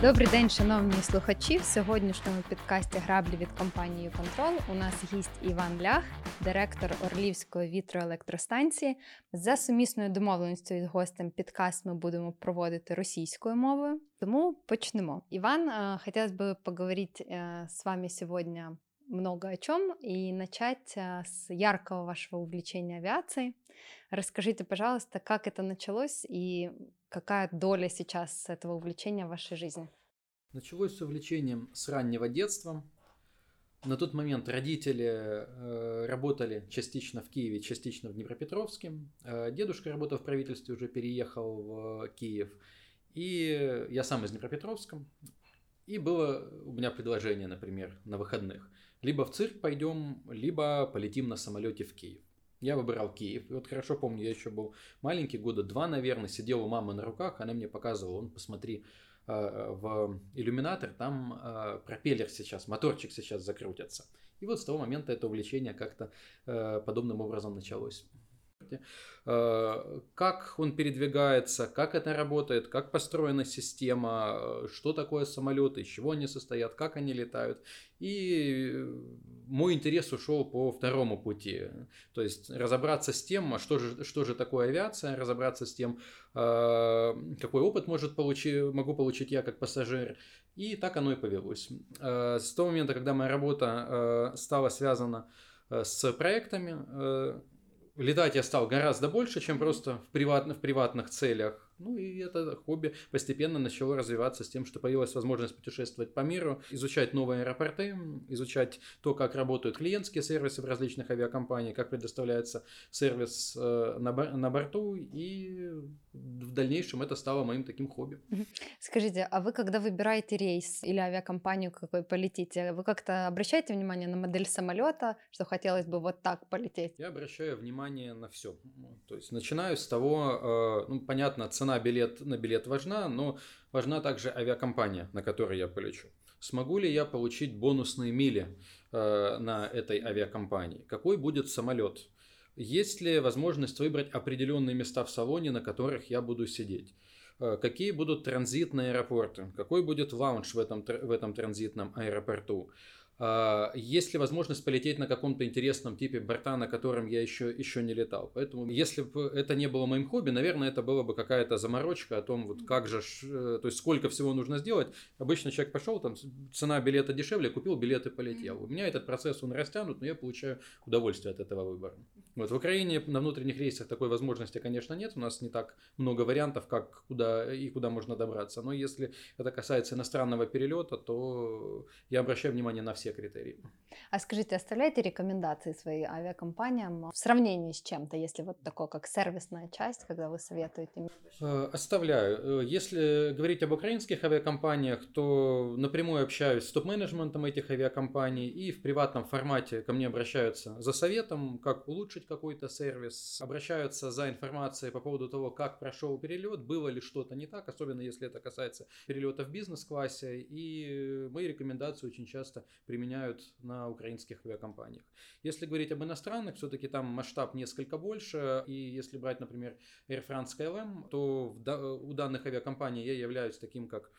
Добрий день, шановні слухачі. В сьогоднішньому підкасті Граблі від компанії Контрол у нас гість Іван Лях, директор Орлівської вітроелектростанції. За сумісною домовленістю із гостем підкаст ми будемо проводити російською мовою. Тому почнемо. Иван, э, хотелось бы поговорить э, с вами сегодня Много о чем и начать э, с яркого вашего увлечения авиацией. Расскажите, пожалуйста, как это началось и какая доля сейчас этого увлечения в вашей жизни? Началось с увлечением с раннего детства. На тот момент родители э, работали частично в Киеве, частично в Днепропетровске. Э, дедушка, работал в правительстве, уже переехал в Киев. И я сам из Днепропетровска. И было у меня предложение, например, на выходных. Либо в цирк пойдем, либо полетим на самолете в Киев. Я выбирал Киев. И вот хорошо помню, я еще был маленький, года два, наверное, сидел у мамы на руках, она мне показывала, он, посмотри, э, в иллюминатор, там э, пропеллер сейчас, моторчик сейчас закрутится. И вот с того момента это увлечение как-то э, подобным образом началось. Э, как он передвигается, как это работает, как построена система, э, что такое самолеты, из чего они состоят, как они летают. И мой интерес ушел по второму пути. То есть разобраться с тем, а что же, что же такое авиация, разобраться с тем, э, какой опыт может получить, могу получить я как пассажир. И так оно и повелось. С того момента, когда моя работа стала связана с проектами, летать я стал гораздо больше, чем просто в, приват, в приватных целях. Ну и это хобби постепенно начало развиваться с тем, что появилась возможность путешествовать по миру, изучать новые аэропорты, изучать то, как работают клиентские сервисы в различных авиакомпаниях, как предоставляется сервис э, на, на борту, и в дальнейшем это стало моим таким хобби. Скажите, а вы когда выбираете рейс или авиакомпанию, какой полетите, вы как-то обращаете внимание на модель самолета, что хотелось бы вот так полететь? Я обращаю внимание на все. То есть начинаю с того, э, ну понятно, цена цена билет, на билет важна, но важна также авиакомпания, на которой я полечу. Смогу ли я получить бонусные мили э, на этой авиакомпании? Какой будет самолет? Есть ли возможность выбрать определенные места в салоне, на которых я буду сидеть? Э, какие будут транзитные аэропорты? Какой будет лаунж в этом, в этом транзитном аэропорту? А, есть ли возможность полететь на каком-то интересном типе борта, на котором я еще, еще не летал. Поэтому, если бы это не было моим хобби, наверное, это была бы какая-то заморочка о том, вот как же, э, то есть сколько всего нужно сделать. Обычно человек пошел, там цена билета дешевле, купил билет и полетел. У меня этот процесс, он растянут, но я получаю удовольствие от этого выбора. Вот в Украине на внутренних рейсах такой возможности, конечно, нет. У нас не так много вариантов, как куда и куда можно добраться. Но если это касается иностранного перелета, то я обращаю внимание на все все критерии. А скажите, оставляете рекомендации своим авиакомпаниям в сравнении с чем-то, если вот такое, как сервисная часть, когда вы советуете? Э, оставляю. Э, если говорить об украинских авиакомпаниях, то напрямую общаюсь с топ-менеджментом этих авиакомпаний и в приватном формате ко мне обращаются за советом, как улучшить какой-то сервис, обращаются за информацией по поводу того, как прошел перелет, было ли что-то не так, особенно если это касается перелета в бизнес-классе, и мои рекомендации очень часто при применяют на украинских авиакомпаниях. Если говорить об иностранных, все-таки там масштаб несколько больше. И если брать, например, Air France KLM, то у данных авиакомпаний я являюсь таким как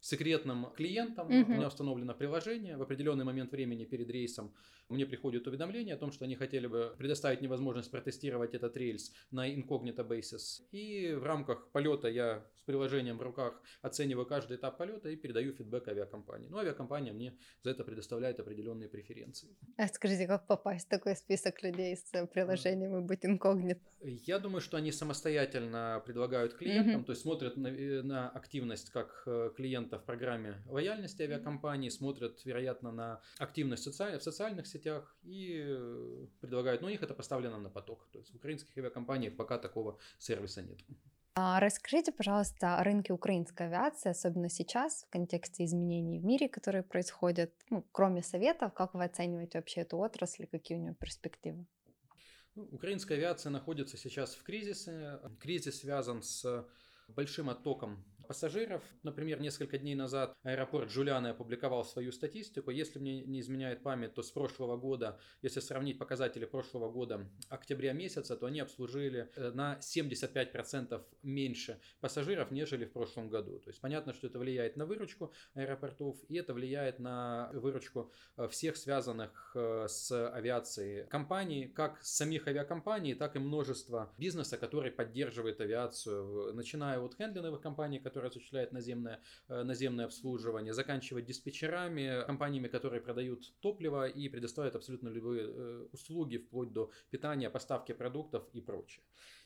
секретным клиентом. Угу. У меня установлено приложение. В определенный момент времени перед рейсом мне приходит уведомление о том, что они хотели бы предоставить мне возможность протестировать этот рельс на incognito basis. И в рамках полета я приложением в руках оцениваю каждый этап полета и передаю фидбэк авиакомпании. Ну, авиакомпания мне за это предоставляет определенные преференции. А скажите, как попасть в такой список людей с приложением и быть инкогнито? Я думаю, что они самостоятельно предлагают клиентам, mm то есть смотрят на, э, на активность как э, клиента в программе лояльности авиакомпании, смотрят, вероятно, на активность соци... в социальных сетях и э, предлагают, но у них это поставлено на поток. То есть в украинских авиакомпаниях пока такого сервиса нет. А расскажите, пожалуйста, о рынке украинской авиации, особенно сейчас, в контексте изменений в мире, которые происходят, ну, кроме советов, как вы оцениваете вообще эту отрасль, какие у нее перспективы? Ну, украинская авиация находится сейчас в кризисе. Кризис связан с большим оттоком пассажиров. Например, несколько дней назад аэропорт Джулианы опубликовал свою статистику. Если мне не изменяет память, то с прошлого года, если сравнить показатели прошлого года октября месяца, то они обслужили э, на 75% меньше пассажиров, нежели в прошлом году. То есть понятно, что это влияет на выручку аэропортов, и это влияет на выручку э, всех связанных э, с авиацией компаний, как самих авиакомпаний, так и множество бизнеса, который поддерживает авиацию, начиная от хендлинговых компаний, которые осуществляют наземное, наземное обслуживание, заканчивая диспетчерами, компаниями, которые продают топливо и предоставляют абсолютно любые услуги, вплоть до питания, поставки продуктов и прочее.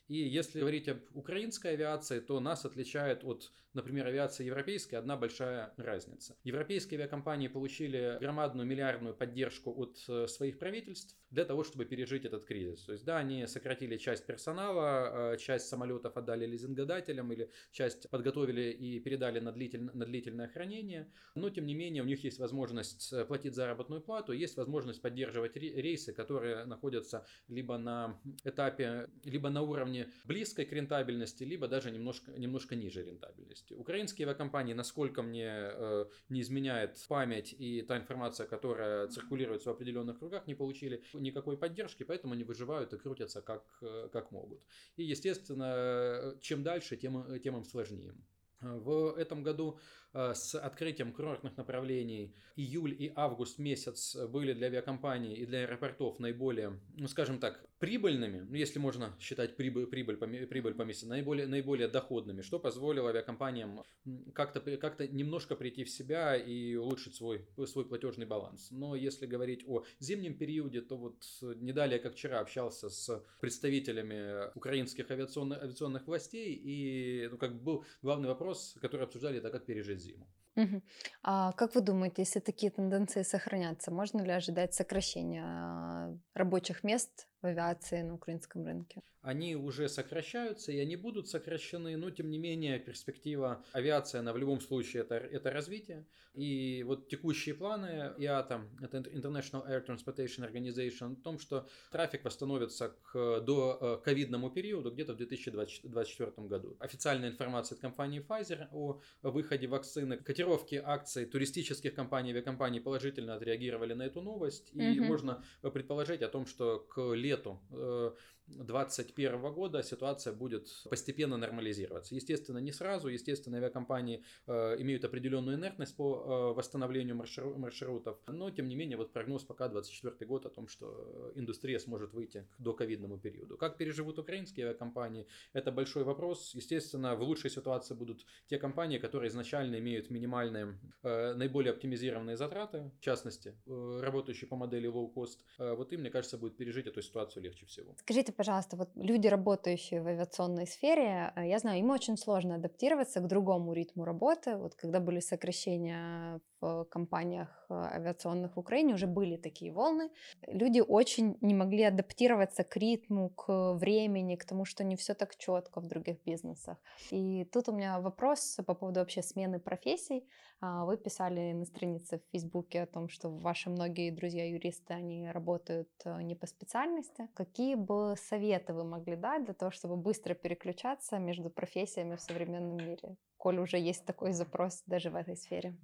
И если говорить об украинской авиации, то нас отличает от, например, авиации европейской одна большая разница. Европейские авиакомпании получили громадную миллиардную поддержку от э, своих правительств для того, чтобы пережить этот кризис. То есть, да, они сократили часть персонала, э, часть самолетов отдали лизингодателям или часть подготовили и передали на, длитель, на длительное хранение, но, тем не менее, у них есть возможность э, платить заработную плату, есть возможность поддерживать рейсы, которые находятся либо на этапе, либо на уровне близкой к рентабельности, либо даже немножко, немножко ниже рентабельности. Украинские авиакомпании, насколько мне э, не изменяет память и та информация, которая циркулирует в определенных кругах, не получили никакой поддержки, поэтому они выживают и крутятся как, э, как могут. И, естественно, чем дальше, тем, тем им сложнее. В этом году Э, с открытием курортных направлений июль и август месяц были для авиакомпаний и для аэропортов наиболее, ну скажем так, прибыльными, ну, если можно считать прибыль, прибыль, прибыль по месяцу, наиболее, наиболее доходными, что позволило авиакомпаниям как-то как немножко прийти в себя и улучшить свой, свой платежный баланс. Но если говорить о зимнем периоде, то вот не далее, как вчера, общался с представителями украинских авиационных, авиационных властей, и ну, как бы был главный вопрос, который обсуждали, это как пережить зиму. Мгм. А как вы думаете, если такие тенденции сохранятся, можно ли ожидать сокращения а, рабочих мест в авиации на украинском рынке? Они уже сокращаются, и они будут сокращены, но тем не менее перспектива авиации, она в любом случае это, это развитие. И вот текущие планы IATA, это International Air Transportation Organization, о том, что трафик восстановится к до э, ковидному периоду где-то в 2024 году. Официальная информация от компании Pfizer о выходе вакцины, котировки акций туристических компаний, авиакомпаний положительно отреагировали на эту новость, и mm-hmm. можно предположить о том, что к лету совету. Э, 2021 э, года ситуация будет постепенно нормализироваться. Естественно, не сразу.Естественно, авиакомпании э, имеют определенную инертность по э, восстановлению маршрутов. Но, тем не менее, вот прогноз пока 2024 год о том, что индустрия сможет выйти к доковидному периоду. Как переживут украинские авиакомпании, это большой вопрос. Естественно, в лучшей ситуации будут те компании, которые изначально имеют минимальные, наиболее оптимизированные затраты, в частности, работающие по модели low cost. Вот им, мне кажется, будет пережить эту ситуацию легче всего. Скажите, пожалуйста, вот люди, работающие в авиационной сфере, э, я знаю, им очень сложно адаптироваться к другому ритму работы. Вот когда были сокращения в компаниях э, авиационных в Украине, уже были такие волны. Люди очень не могли адаптироваться к ритму, к времени, к тому, что не все так четко в других бизнесах. И тут у меня вопрос по поводу вообще смены профессий. А, вы писали на странице в Фейсбуке о том, что ваши многие друзья-юристы, они работают э, не по специальности. Какие бы советы вы могли дать для того, чтобы быстро переключаться между профессиями в современном мире, коль уже есть такой запрос даже в этой сфере?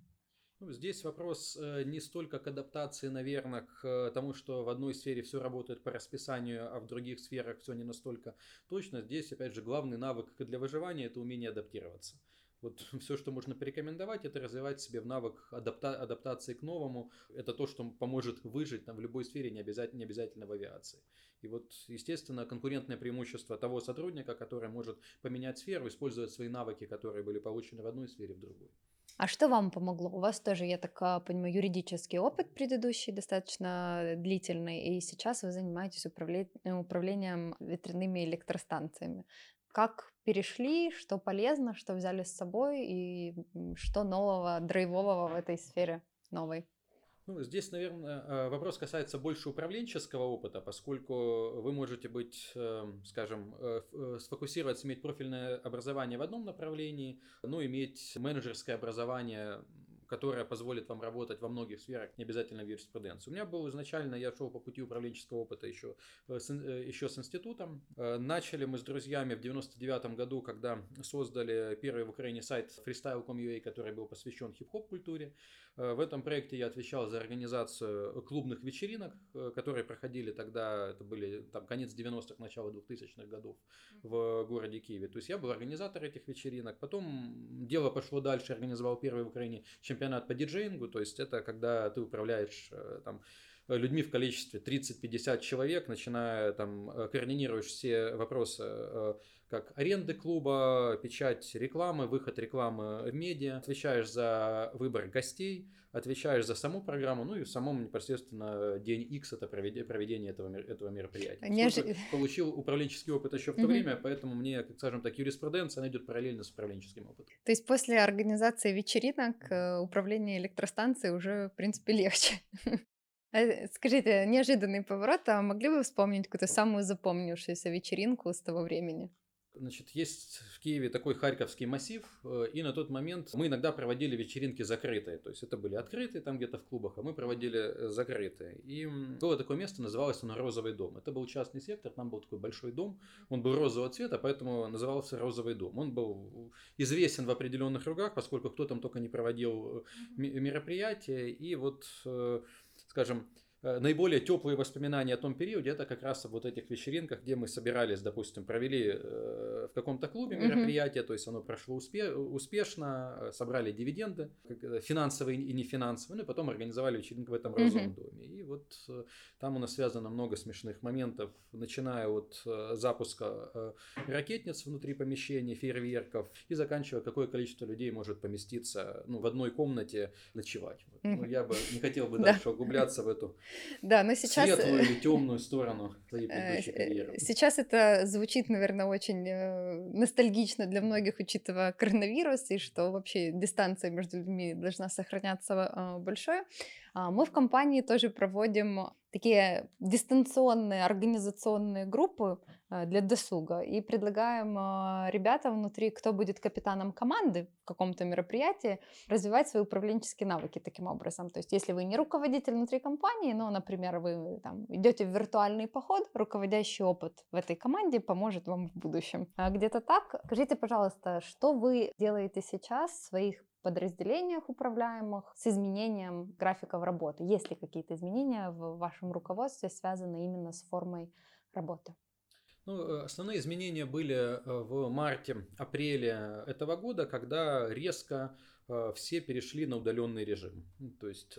Ну, здесь вопрос э, не столько к адаптации, наверное, к э, тому, что в одной сфере все работает по расписанию, а в других сферах все не настолько точно. Здесь, опять же, главный навык для выживания – это умение адаптироваться. Вот все, что можно порекомендовать, это развивать себе в навык адапта- адаптации к новому. Это то, что поможет выжить там, в любой сфере, не обязательно, не обязательно в авиации. И вот, естественно, конкурентное преимущество того сотрудника, который может поменять сферу, использовать свои навыки, которые были получены в одной сфере, в другой. А что вам помогло? У вас тоже, я так а, понимаю, юридический опыт предыдущий достаточно длительный, и сейчас вы занимаетесь управлением ветряными электростанциями. Как перешли, что полезно, что взяли с собой и что нового, драйвового в этой сфере новой? Ну, здесь, наверное, э, вопрос касается больше управленческого опыта, поскольку вы можете быть, эм, скажем, э, э, сфокусироваться, иметь профильное образование в одном направлении, но иметь менеджерское образование которая позволит вам работать во многих сферах, не обязательно в юриспруденции. У меня был изначально, я шел по пути управленческого опыта еще, э, с, э, еще с институтом. Начали мы с друзьями в 99 году, когда создали первый в Украине сайт freestyle.com.ua, который был посвящен хип-хоп культуре. В этом проекте я отвечал за организацию клубных вечеринок, которые проходили тогда, это были там конец 90-х, начало 2000-х годов в городе Киеве. То есть я был организатор этих вечеринок. Потом дело пошло дальше, организовал первый в Украине чемпионат по диджеингу. То есть это когда ты управляешь э, там людьми в количестве 30-50 человек, начиная там э, координируешь все вопросы э, как аренды клуба, печать рекламы, выход рекламы в медиа, отвечаешь за выбор гостей, отвечаешь за саму программу, ну и в самом непосредственно день X это проведение этого, этого мероприятия. Неж... Получил управленческий опыт еще в то угу. время, поэтому мне, как скажем так, юриспруденция, она идет параллельно с управленческим опытом. То есть после организации вечеринок э, управление электростанцией уже, в принципе, легче. Э, скажите, неожиданный поворот, а могли бы вспомнить какую-то самую запомнившуюся вечеринку с того времени? Значит, есть в Киеве такой Харьковский массив, э, и на тот момент мы иногда проводили вечеринки закрытые. То есть это были открытые там где-то в клубах, а мы проводили э, закрытые. И было такое место, называлось оно Розовый дом. Это был частный сектор, там был такой большой дом. Он был розового цвета, поэтому назывался Розовый дом. Он был известен в определенных кругах, поскольку кто там только не проводил э, мероприятия. И вот, скажем, наиболее теплые воспоминания о том периоде это как раз вот этих вечеринках, где мы собирались, допустим, провели э, в каком-то клубе мероприятие, mm-hmm. то есть оно прошло успе- успешно, э, собрали дивиденды, финансовые и не финансовые, ну и потом организовали вечеринку в этом розовом mm-hmm. доме. И вот там у нас связано много смешных моментов, начиная от запуска ракетниц внутри помещений, фейерверков, и заканчивая, какое количество людей может поместиться ну, в одной комнате ночевать. Mm-hmm. Ну, я бы не хотел бы дальше углубляться в эту да, но сейчас... Светлую или темную сторону твоей предыдущей э, карьеры. Сейчас это звучит, наверное, очень э, ностальгично для многих, учитывая коронавирус, и что вообще дистанция между людьми должна сохраняться большой. А, мы в компании тоже проводим такие дистанционные организационные группы э, для досуга и предлагаем э, ребятам внутри, кто будет капитаном команды в каком-то мероприятии, развивать свои управленческие навыки таким образом. То есть, если вы не руководитель внутри компании, но, например, вы там, идете в виртуальный поход, руководящий опыт в этой команде поможет вам в будущем. А где-то так. Скажите, пожалуйста, что вы делаете сейчас в своих подразделениях управляемых с изменением графиков работы? Есть ли какие-то изменения в вашем руководстве, связанные именно с формой работы? Ну, э, основные изменения были э, в марте-апреле этого года, когда резко все перешли на удаленный режим. Ну, то есть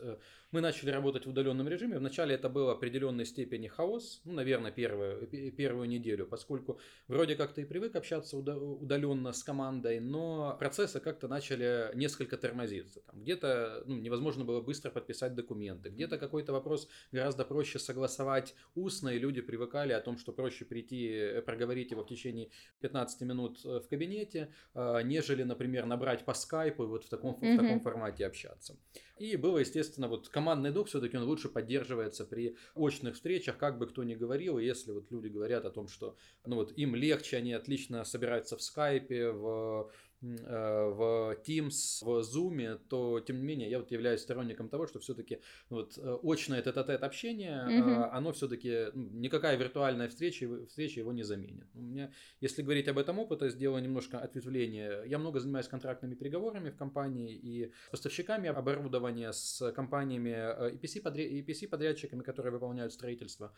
мы начали работать в удаленном режиме. Вначале это был определенной степени хаос, ну, наверное, первую, первую неделю, поскольку вроде как ты и привык общаться удаленно с командой, но процессы как-то начали несколько тормозиться. Там где-то ну, невозможно было быстро подписать документы, где-то какой-то вопрос гораздо проще согласовать устно, и люди привыкали о том, что проще прийти, э, проговорить его в течение 15 минут э, в кабинете, нежели, например, набрать по скайпу и вот в таком, mm-hmm. в таком формате общаться. И было, естественно, вот командный дух все-таки он лучше поддерживается при очных встречах, как бы кто ни говорил. Если вот люди говорят о том, что ну вот им легче, они отлично собираются в скайпе, в в Teams, в Zoom, то тем не менее я вот являюсь сторонником того, что все-таки вот э, очное это тет общение, mm-hmm. оно все-таки ну, никакая виртуальная встреча, встреча его не заменит. У меня, если говорить об этом опыте, сделаю немножко ответвление. Я много занимаюсь контрактными переговорами в компании и с поставщиками оборудования, с компаниями EPC, EPC подрядчиками, которые выполняют строительство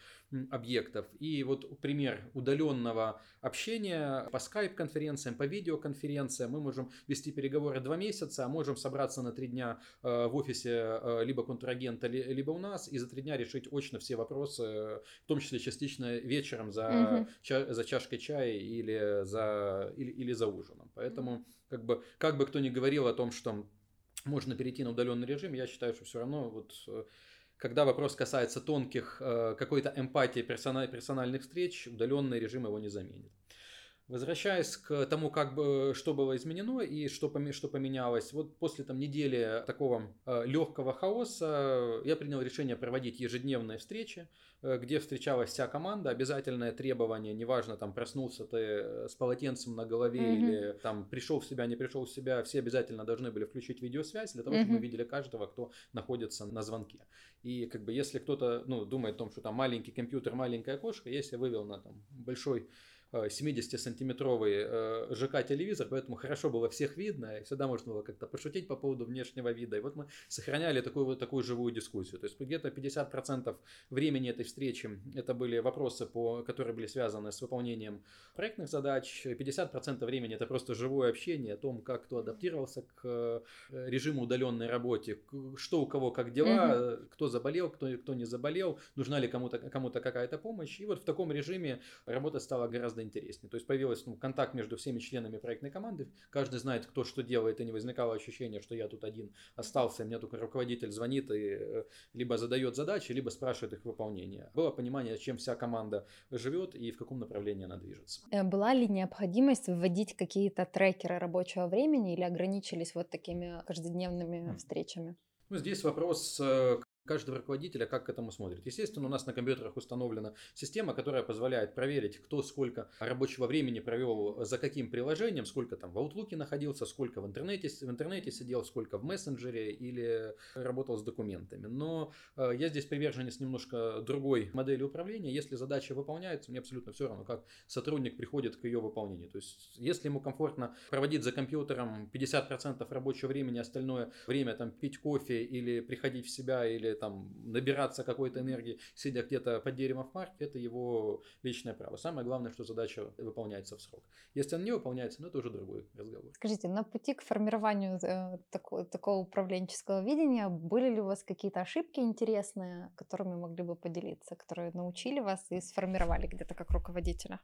объектов. И вот пример удаленного общения по скайп-конференциям, по видеоконференциям мы можем вести переговоры два месяца, а можем собраться на три дня э, в офисе э, либо контрагента, либо у нас, и за три дня решить очно все вопросы, в том числе частично вечером за, угу. за чашкой чая или за, или, или за ужином. Поэтому, как бы, как бы кто ни говорил о том, что можно перейти на удаленный режим, я считаю, что все равно вот э, когда вопрос касается тонких какой-то эмпатии персональных встреч, удаленный режим его не заменит. Возвращаясь к тому, как бы, что было изменено и что, что поменялось, вот после там, недели такого э, легкого хаоса я принял решение проводить ежедневные встречи, э, где встречалась вся команда, обязательное требование, неважно, там проснулся ты э, с полотенцем на голове mm-hmm. или там пришел в себя, не пришел в себя, все обязательно должны были включить видеосвязь для того, mm-hmm. чтобы мы видели каждого, кто находится на звонке. И как бы если кто-то ну, думает о том, что там маленький компьютер, маленькая кошка, если вывел на там большой 70-сантиметровый э, ЖК-телевизор, поэтому хорошо было всех видно, и всегда можно было как-то пошутить по поводу внешнего вида. И вот мы сохраняли такую вот такую живую дискуссию. То есть где-то 50% времени этой встречи это были вопросы, по, которые были связаны с выполнением проектных задач, 50% времени это просто живое общение о том, как кто адаптировался к э, режиму удаленной работе, что у кого как дела, mm-hmm. кто заболел, кто, кто не заболел, нужна ли кому-то кому какая-то помощь. И вот в таком режиме работа стала гораздо гораздо интереснее. То есть появился ну, контакт между всеми членами проектной команды, каждый знает, кто что делает, и не возникало ощущения, что я тут один остался, мне только руководитель звонит и э, либо задает задачи, либо спрашивает их выполнение. Было понимание, чем вся команда живет и в каком направлении она движется. Э, была ли необходимость вводить какие-то трекеры рабочего времени или ограничились вот такими каждодневными встречами? Ну, здесь вопрос э, каждого руководителя как к этому смотрит. Естественно, у нас на компьютерах установлена система, которая позволяет проверить, кто сколько рабочего времени провел за каким приложением, сколько там в Outlook находился, сколько в интернете, в интернете сидел, сколько в мессенджере или работал с документами. Но э, я здесь приверженец немножко другой модели управления. Если задача выполняется, мне абсолютно все равно, как сотрудник приходит к ее выполнению. То есть, если ему комфортно проводить за компьютером 50% рабочего времени, остальное время там пить кофе или приходить в себя или там набираться какой-то энергии, сидя где-то под деревом в парке, это его личное право. Самое главное, что задача выполняется в срок. Если она не выполняется, ну это уже другой разговор. Скажите, на пути к формированию э, такого, такого управленческого видения были ли у вас какие-то ошибки интересные, которыми могли бы поделиться, которые научили вас и сформировали где-то как руководителя?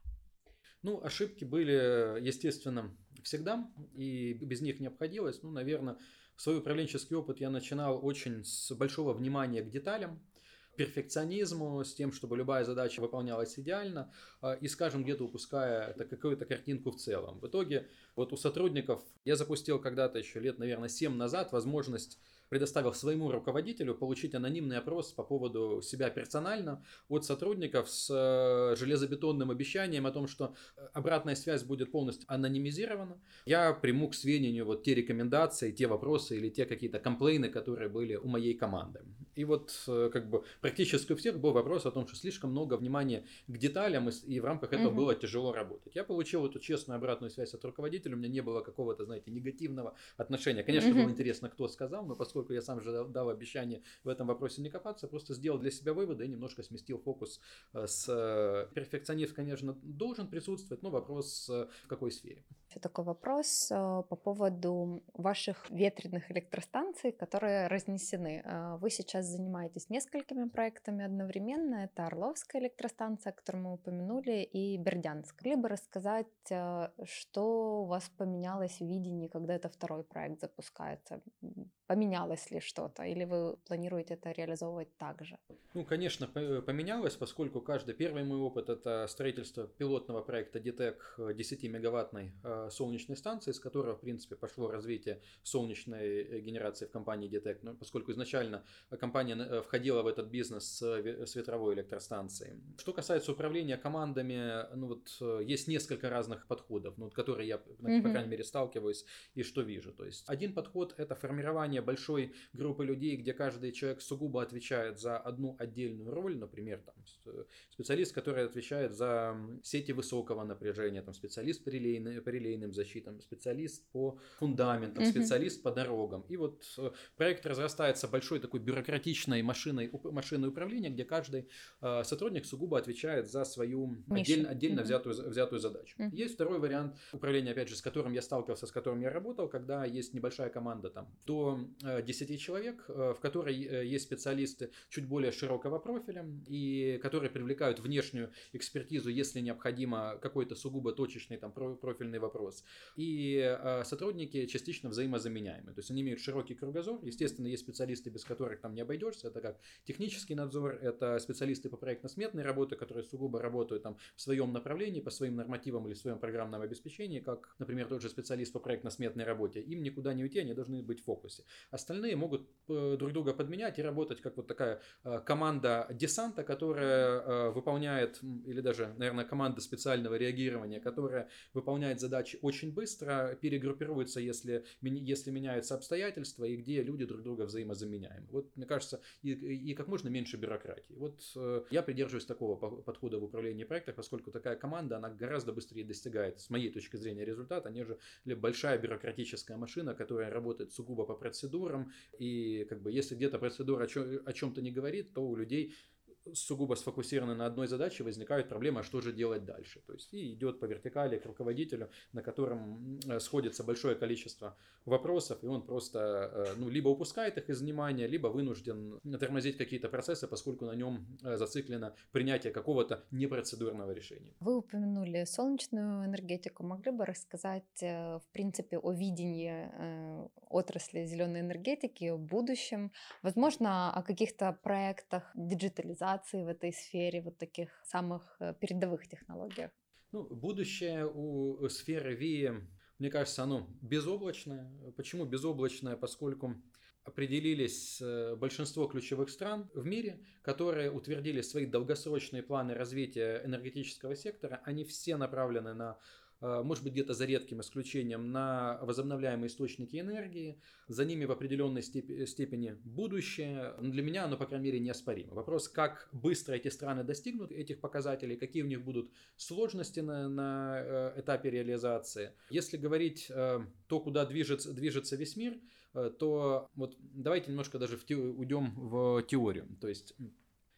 Ну, ошибки были, естественно, всегда, и без них не обходилось. Ну, наверное, Свой управленческий опыт я начинал очень с большого внимания к деталям, перфекционизму, с тем, чтобы любая задача выполнялась идеально, а, и, скажем, где-то упуская какую-то картинку в целом. В итоге вот у сотрудников я запустил когда-то еще лет, наверное, 7 назад возможность предоставил своему руководителю получить анонимный опрос по поводу себя персонально от сотрудников с э, железобетонным обещанием о том, что э, обратная связь будет полностью анонимизирована. Я приму к сведению вот те рекомендации, те вопросы или те какие-то комплейны, которые были у моей команды. И вот э, как бы практически у всех был вопрос о том, что слишком много внимания к деталям, и в рамках этого угу. было тяжело работать. Я получил эту честную обратную связь от руководителя, у меня не было какого-то, знаете, негативного отношения. Конечно, угу. было интересно, кто сказал, но поскольку я сам же дал обещание в этом вопросе не копаться, просто сделал для себя выводы и немножко сместил фокус э, с э, перфекционизм, конечно, должен присутствовать, но вопрос в какой сфере. Такой вопрос по поводу ваших ветряных электростанций, которые разнесены. Вы сейчас занимаетесь несколькими проектами одновременно. Это Орловская электростанция, которую мы упомянули, и Бердянск. Либо рассказать, э, что у вас поменялось в видении, когда это второй проект запускается. Поменялось ли что-то, или вы планируете это реализовывать также? Ну, конечно, поменялось, поскольку каждый первый мой опыт это строительство пилотного проекта DTEC 10-мегаваттной э, солнечной станции, с которого, в принципе, пошло развитие солнечной э, генерации в компании DTEC. Но поскольку изначально компания э, входила в этот бизнес с ветровой электростанцией. Что касается управления командами, ну вот есть несколько разных подходов, ну, которые я, mm-hmm. по крайней мере, сталкиваюсь и что вижу. То есть один подход это формирование большой группы людей, где каждый человек сугубо отвечает за одну отдельную роль, например, там, специалист, который отвечает за сети высокого напряжения, там, специалист по, релейным, по релейным защитам, специалист по фундаментам, специалист по дорогам. И вот э, проект разрастается большой такой бюрократичной машиной, машиной управления, где каждый э, сотрудник сугубо отвечает за свою отдельно, отдельно взятую, взятую задачу. Есть второй вариант управления, опять же, с которым я сталкивался, с которым я работал, когда есть небольшая команда там до 10 э, человек, в которой есть специалисты чуть более широкого профиля и которые привлекают внешнюю экспертизу, если необходимо какой-то сугубо точечный там профильный вопрос вопрос. И э, сотрудники частично взаимозаменяемы. То есть они имеют широкий кругозор. Естественно, есть специалисты, без которых там не обойдешься. Это как технический надзор, это специалисты по проектно-сметной работе, которые сугубо работают там в своем направлении, по своим нормативам или в своем программном обеспечении, как, например, тот же специалист по проектно-сметной работе. Им никуда не уйти, они должны быть в фокусе. Остальные могут э, друг друга подменять и работать как вот такая э, команда десанта, которая э, выполняет, или даже, наверное, команда специального реагирования, которая выполняет задачи очень быстро, перегруппируется, если, если меняются обстоятельства, и где люди друг друга взаимозаменяемы. Вот, мне кажется, и, и как можно меньше бюрократии. Вот я придерживаюсь такого подхода в управлении проектов, поскольку такая команда, она гораздо быстрее достигает, с моей точки зрения, результата, нежели большая бюрократическая машина, которая работает сугубо по процедурам, и как бы если где-то процедура о чем-то не говорит, то у людей сугубо сфокусированы на одной задаче, возникают проблемы, а что же делать дальше. То есть и идет по вертикали к руководителю, на котором э, сходится большое количество вопросов, и он просто э, ну, либо упускает их из внимания, либо вынужден тормозить какие-то процессы, поскольку на нем э, зациклено принятие какого-то непроцедурного решения. Вы упомянули солнечную энергетику. Могли бы рассказать, в принципе, о видении отрасли зеленой энергетики в будущем? Возможно, о каких-то проектах диджитализации инновации в этой сфере, вот таких самых э, передовых технологиях? Ну, будущее у сферы ВИИ, мне кажется, оно безоблачное. Почему безоблачное? Поскольку определились э, большинство ключевых стран в мире, которые утвердили свои долгосрочные планы развития энергетического сектора. Они все направлены на Э, может быть где-то за редким исключением, на возобновляемые источники энергии. За ними в определенной степени будущее. Для меня оно, по крайней мере, неоспоримо. Вопрос, как быстро эти страны достигнут этих показателей, какие у них будут сложности на, на э, этапе реализации. Если говорить э, то, куда движется, движется весь мир, то вот давайте немножко даже в те, уйдем в теорию. То есть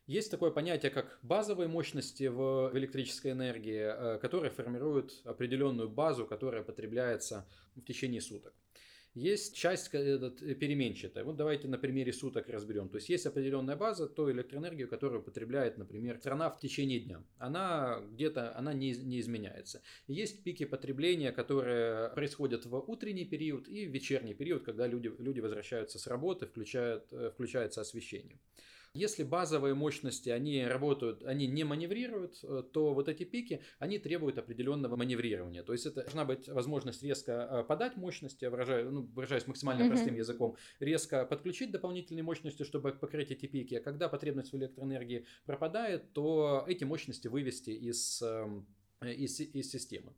есть такое понятие, как базовые мощности в электрической энергии, э, которые формируют определенную базу, которая потребляется в течение суток. Есть часть этот, э, переменчатая. Вот давайте на примере суток разберем. То есть есть определенная база, то электроэнергию, которую потребляет, например, страна в течение дня. Она где-то, она не, не изменяется. Есть пики потребления, которые происходят в утренний период и в вечерний период, когда люди, люди возвращаются с работы, включают, э, включается освещение. Если базовые мощности, они работают, они не маневрируют, э, то вот эти пики, они требуют определенного маневрирования. То есть это должна быть возможность резко э, подать мощности, выражая, ну, выражаясь максимально mm-hmm. простым языком, резко подключить дополнительные мощности, чтобы покрыть эти пики. А когда потребность в электроэнергии пропадает, то эти мощности вывести из эм, из, из системы.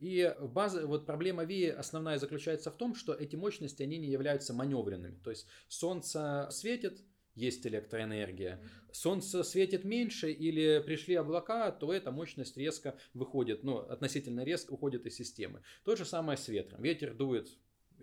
И база, вот проблема ВИ основная заключается в том, что эти мощности, они не являются маневренными. То есть солнце светит, есть электроэнергия. Солнце светит меньше или пришли облака, то эта мощность резко выходит, ну, относительно резко уходит из системы. То же самое с ветром. Ветер дует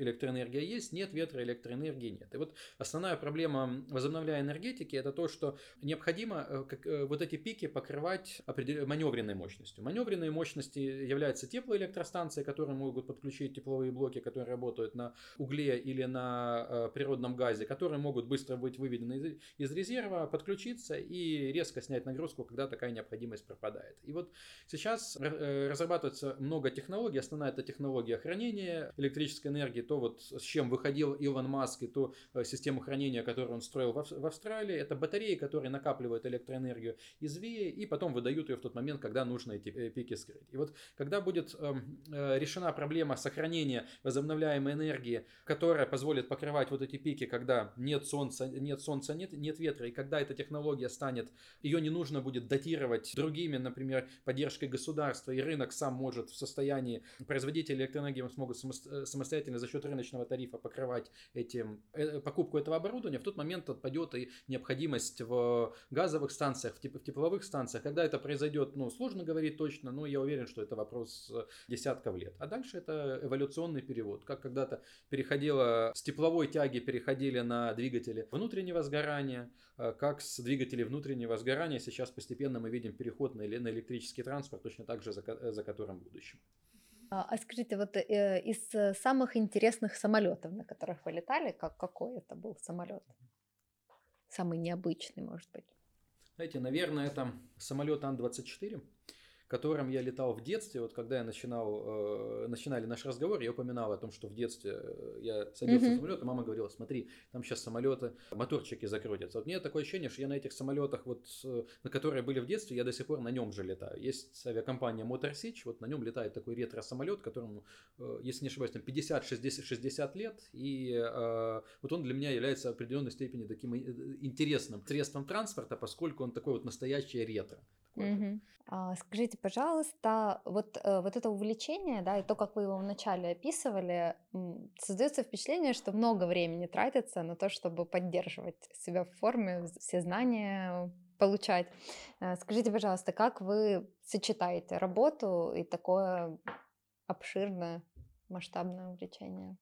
электроэнергия есть, нет ветра, электроэнергии нет. И вот основная проблема возобновляемой энергетики это то, что необходимо э, э, вот эти пики покрывать маневренной мощностью. Маневренные мощности являются теплоэлектростанции, которые могут подключить тепловые блоки, которые работают на угле или на э, природном газе, которые могут быстро быть выведены из, из резерва, подключиться и резко снять нагрузку, когда такая необходимость пропадает. И вот сейчас разрабатывается много технологий. Основная это технология хранения электрической энергии, то вот с чем выходил Илон Маск и ту э, систему хранения, которую он строил в Австралии, это батареи, которые накапливают электроэнергию из ВИИ и потом выдают ее в тот момент, когда нужно эти э, пики скрыть. И вот когда будет эм, э, решена проблема сохранения возобновляемой энергии, которая позволит покрывать вот эти пики, когда нет солнца, нет солнца, нет, нет ветра, и когда эта технология станет, ее не нужно будет датировать другими, например, поддержкой государства, и рынок сам может в состоянии, производители электроэнергии смогут самостоятельно за счет рыночного тарифа покрывать этим, э, покупку этого оборудования, в тот момент отпадет и необходимость в газовых станциях, в, теп в тепловых станциях. Когда это произойдет, ну, сложно говорить точно, но я уверен, что это вопрос э, десятков лет. А дальше это эволюционный перевод. Как когда-то переходило, с тепловой тяги переходили на двигатели внутреннего сгорания, э, как с двигателей внутреннего сгорания сейчас постепенно мы видим переход на электрический транспорт, точно так же, за, за которым будущем. А, а скажите, вот э, из э, самых интересных самолетов, на которых вы летали, как, какой это был самолет? Самый необычный, может быть? Знаете, наверное, это самолет Ан-24, которым я летал в детстве. Вот когда я начинал, э, начинали наш разговор, я упоминал о том, что в детстве э, я садился mm-hmm. в самолет, и мама говорила, смотри, там сейчас самолеты, моторчики закрутятся. Вот мне такое ощущение, что я на этих самолетах, вот, э, на которые были в детстве, я до сих пор на нем же летаю. Есть авиакомпания Motor вот на нем летает такой ретро-самолет, которому, э, если не ошибаюсь, там 50-60 лет, и э, вот он для меня является в определенной степени таким э, интересным средством транспорта, поскольку он такой вот настоящий ретро. Угу. А, скажите, пожалуйста, вот, э, вот это увлечение, да, и то, как вы его вначале описывали, создается впечатление, что много времени тратится на то, чтобы поддерживать себя в форме, все знания получать. Э, скажите, пожалуйста, как вы сочетаете работу и такое обширное, масштабное увлечение?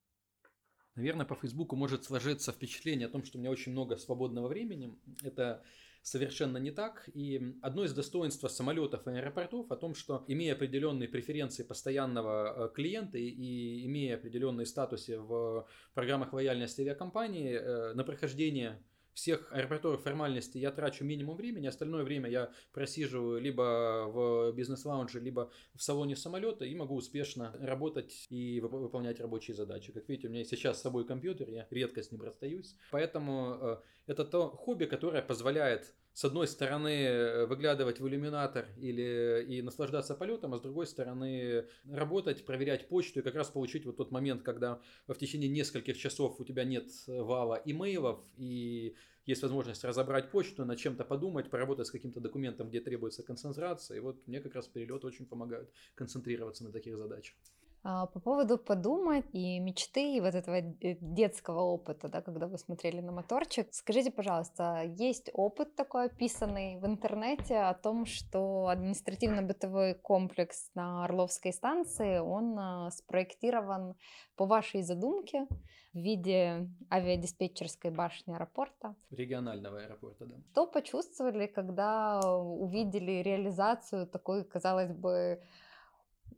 Наверное, по Фейсбуку может сложиться впечатление о том, что у меня очень много свободного времени. Это совершенно не так. И одно из достоинств самолетов и аэропортов о том, что имея определенные преференции постоянного э, клиента и имея определенные статусы в программах лояльности авиакомпании, э, на прохождение всех аэропортовых формальностей я трачу минимум времени, остальное время я просиживаю либо в бизнес-лаунже, либо в салоне самолета и могу успешно работать и выполнять рабочие задачи. Как видите, у меня сейчас с собой компьютер, я редко с ним расстаюсь. Поэтому э, это то хобби, которое позволяет с одной стороны э, выглядывать в иллюминатор или и наслаждаться полетом, а с другой стороны работать, проверять почту и как раз получить вот тот момент, когда в течение нескольких часов у тебя нет вала имейлов и есть возможность разобрать почту, над чем-то подумать, поработать с каким-то документом, где требуется концентрация. И вот мне как раз перелет очень помогает концентрироваться на таких задачах. А, по поводу подумать и мечты, и вот этого э, детского опыта, да, когда вы смотрели на моторчик, скажите, пожалуйста, есть опыт такой описанный в интернете о том, что административно-бытовой комплекс на Орловской станции, он а, спроектирован по вашей задумке в виде авиадиспетчерской башни аэропорта. Регионального аэропорта, да. Что почувствовали, когда увидели реализацию такой, казалось бы,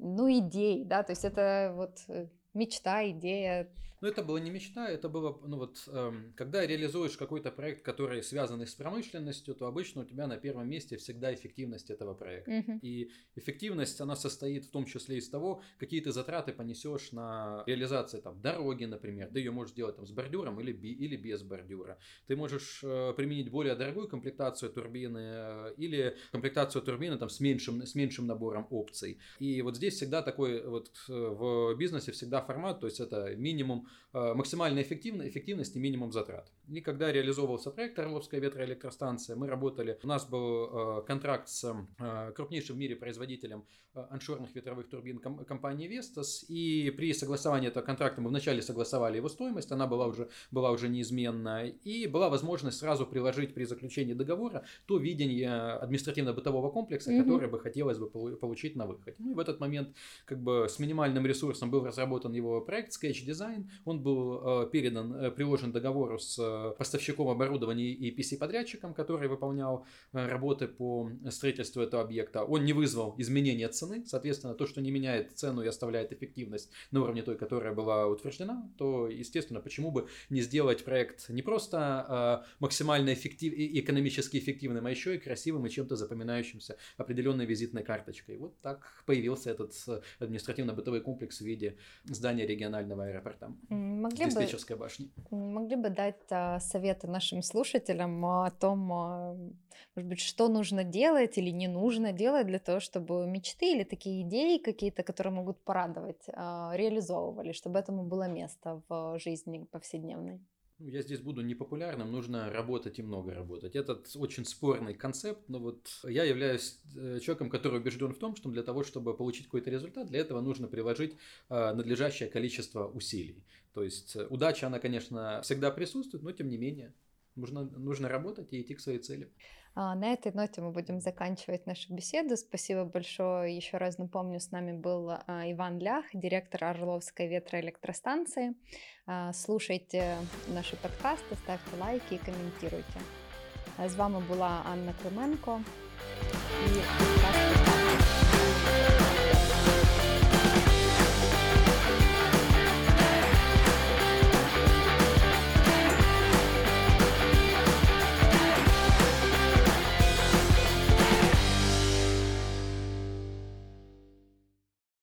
ну, идей, да, то есть это вот э, мечта, идея, но это была не мечта, это было, ну вот, эм, когда реализуешь какой-то проект, который связан с промышленностью, то обычно у тебя на первом месте всегда эффективность этого проекта. Uh-huh. И эффективность, она состоит в том числе из того, какие ты затраты понесешь на реализацию там, дороги, например. Ты ее можешь делать там, с бордюром или, би, или без бордюра. Ты можешь э, применить более дорогую комплектацию турбины э, или комплектацию турбины там, с, меньшим, с меньшим набором опций. И вот здесь всегда такой вот э, в бизнесе всегда формат, то есть это минимум Э, максимальная эффективность, эффективность и минимум затрат. И когда реализовывался проект Орловская ветроэлектростанция, мы работали, у нас был э, контракт с э, крупнейшим в мире производителем аншорных ветровых турбин компании Vestas, и при согласовании этого контракта мы вначале согласовали его стоимость, она была уже, была уже неизменна, и была возможность сразу приложить при заключении договора то видение административно-бытового комплекса, mm-hmm. которое бы хотелось бы получить на выходе. Ну и в этот момент как бы с минимальным ресурсом был разработан его проект Sketch Design, он был э, передан, э, приложен договору с э, поставщиком оборудования и PC-подрядчиком, который выполнял работы по строительству этого объекта. Он не вызвал изменения цены, соответственно, то, что не меняет цену и оставляет эффективность на уровне той, которая была утверждена, то, естественно, почему бы не сделать проект не просто максимально эффектив, экономически эффективным, а еще и красивым и чем-то запоминающимся определенной визитной карточкой. Вот так появился этот административно-бытовой комплекс в виде здания регионального аэропорта могли диспетчерской бы, башни. Могли бы дать а, советы нашим слушателям о том, а, может быть, что нужно делать или не нужно делать для того, чтобы мечты или такие идеи какие-то, которые могут порадовать, а, реализовывали, чтобы этому было место в жизни повседневной. Ну, я здесь буду непопулярным, нужно работать и много работать. Этот очень спорный концепт, но вот я являюсь э, человеком, который убежден в том, что для того, чтобы получить какой-то результат, для этого нужно приложить надлежащее количество усилий. То есть э, удача, она, конечно, всегда присутствует, но тем не менее нужно, нужно работать и идти к своей цели. А, на этой ноте мы будем заканчивать нашу беседу. Спасибо большое. Еще раз напомню, с нами был а, Иван Лях, директор Орловской ветроэлектростанции. А, слушайте наши подкасты, ставьте лайки и комментируйте. З вами була Анна Клименко і.